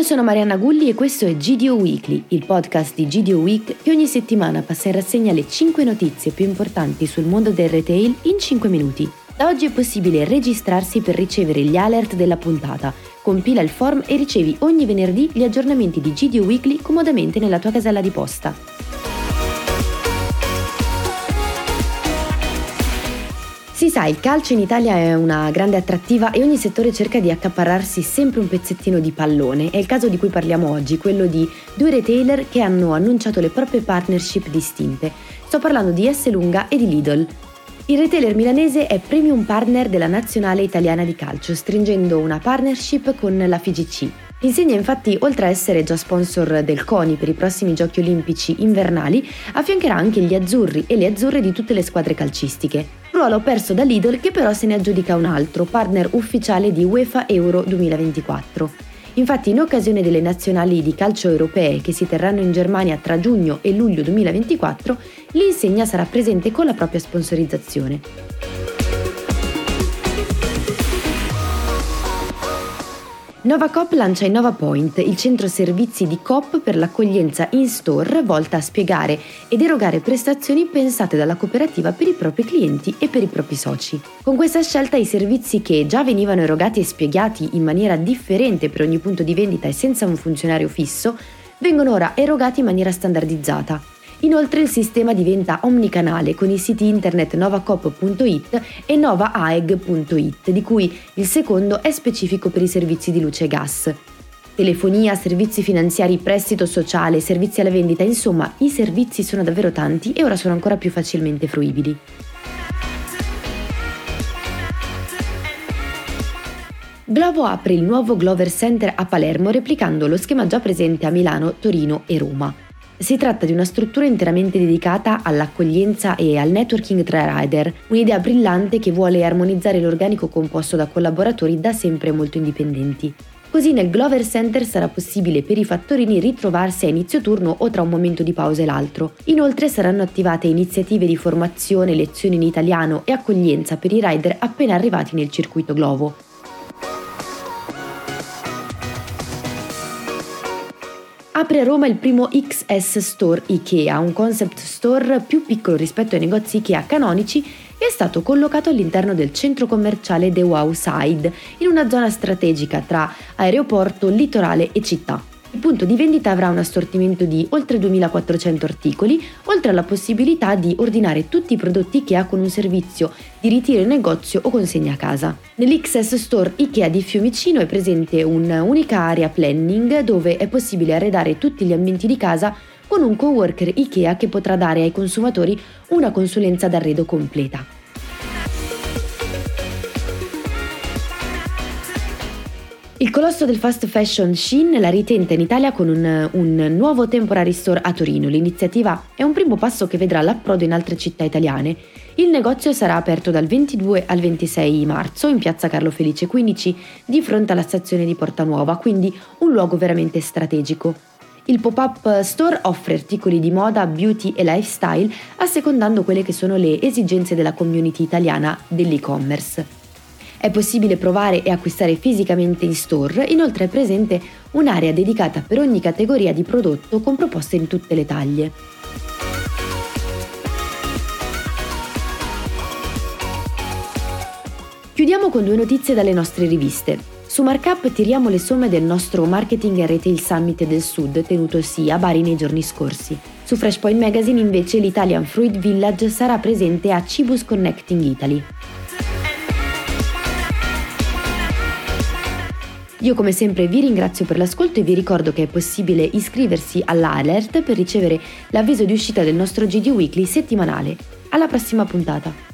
sono Marianna Gulli e questo è GDO Weekly, il podcast di GDO Week che ogni settimana passa in rassegna le 5 notizie più importanti sul mondo del retail in 5 minuti. Da oggi è possibile registrarsi per ricevere gli alert della puntata. Compila il form e ricevi ogni venerdì gli aggiornamenti di GDO Weekly comodamente nella tua casella di posta. Si sa, il calcio in Italia è una grande attrattiva e ogni settore cerca di accaparrarsi sempre un pezzettino di pallone. È il caso di cui parliamo oggi, quello di due retailer che hanno annunciato le proprie partnership distinte. Sto parlando di S. Lunga e di Lidl. Il retailer milanese è premium partner della nazionale italiana di calcio, stringendo una partnership con la FIGC. L'insegna infatti, oltre a essere già sponsor del CONI per i prossimi giochi olimpici invernali, affiancherà anche gli azzurri e le azzurre di tutte le squadre calcistiche ruolo perso da Lidl che però se ne aggiudica un altro, partner ufficiale di UEFA Euro 2024. Infatti in occasione delle nazionali di calcio europee che si terranno in Germania tra giugno e luglio 2024, l'insegna sarà presente con la propria sponsorizzazione. Nova Coop lancia Innova Point, il centro servizi di Coop per l'accoglienza in store volta a spiegare ed erogare prestazioni pensate dalla cooperativa per i propri clienti e per i propri soci. Con questa scelta i servizi che già venivano erogati e spiegati in maniera differente per ogni punto di vendita e senza un funzionario fisso, vengono ora erogati in maniera standardizzata. Inoltre il sistema diventa omnicanale con i siti internet novacop.it e novaaeg.it, di cui il secondo è specifico per i servizi di luce e gas. Telefonia, servizi finanziari, prestito sociale, servizi alla vendita, insomma i servizi sono davvero tanti e ora sono ancora più facilmente fruibili. Glovo apre il nuovo Glover Center a Palermo replicando lo schema già presente a Milano, Torino e Roma. Si tratta di una struttura interamente dedicata all'accoglienza e al networking tra rider, un'idea brillante che vuole armonizzare l'organico composto da collaboratori da sempre molto indipendenti. Così nel Glover Center sarà possibile per i fattorini ritrovarsi a inizio turno o tra un momento di pausa e l'altro. Inoltre saranno attivate iniziative di formazione, lezioni in italiano e accoglienza per i rider appena arrivati nel circuito Glovo. Apre a Roma il primo XS Store IKEA, un concept store più piccolo rispetto ai negozi IKEA canonici e è stato collocato all'interno del centro commerciale The Wow Side, in una zona strategica tra aeroporto, litorale e città. Il punto di vendita avrà un assortimento di oltre 2400 articoli, oltre alla possibilità di ordinare tutti i prodotti IKEA con un servizio di ritiro in negozio o consegna a casa. Nell'XS Store IKEA di Fiumicino è presente un'unica area planning dove è possibile arredare tutti gli ambienti di casa con un coworker IKEA che potrà dare ai consumatori una consulenza d'arredo completa. Il colosso del fast fashion Shein la ritenta in Italia con un, un, nuovo temporary store a Torino. L'iniziativa è un primo passo che vedrà l'approdo in altre città italiane. Il negozio sarà aperto dal 22 al 26 marzo in piazza Carlo Felice 15 di fronte alla stazione di Porta Nuova, quindi un luogo veramente strategico. Il pop-up store offre articoli di moda, beauty e lifestyle assecondando quelle che sono le esigenze della community italiana dell'e-commerce. È possibile provare e acquistare fisicamente in store, inoltre è presente un'area dedicata per ogni categoria di prodotto con proposte in tutte le taglie. Chiudiamo con due notizie dalle nostre riviste. Su Markup tiriamo le somme del nostro Marketing e Retail Summit del Sud tenutosi a Bari nei giorni scorsi. Su Freshpoint Magazine invece l'Italian Fruit Village sarà presente a Cibus Connecting Italy. Io come sempre vi ringrazio per l'ascolto e vi ricordo che è possibile iscriversi all'alert per ricevere l'avviso di uscita del nostro GD Weekly settimanale. Alla prossima puntata!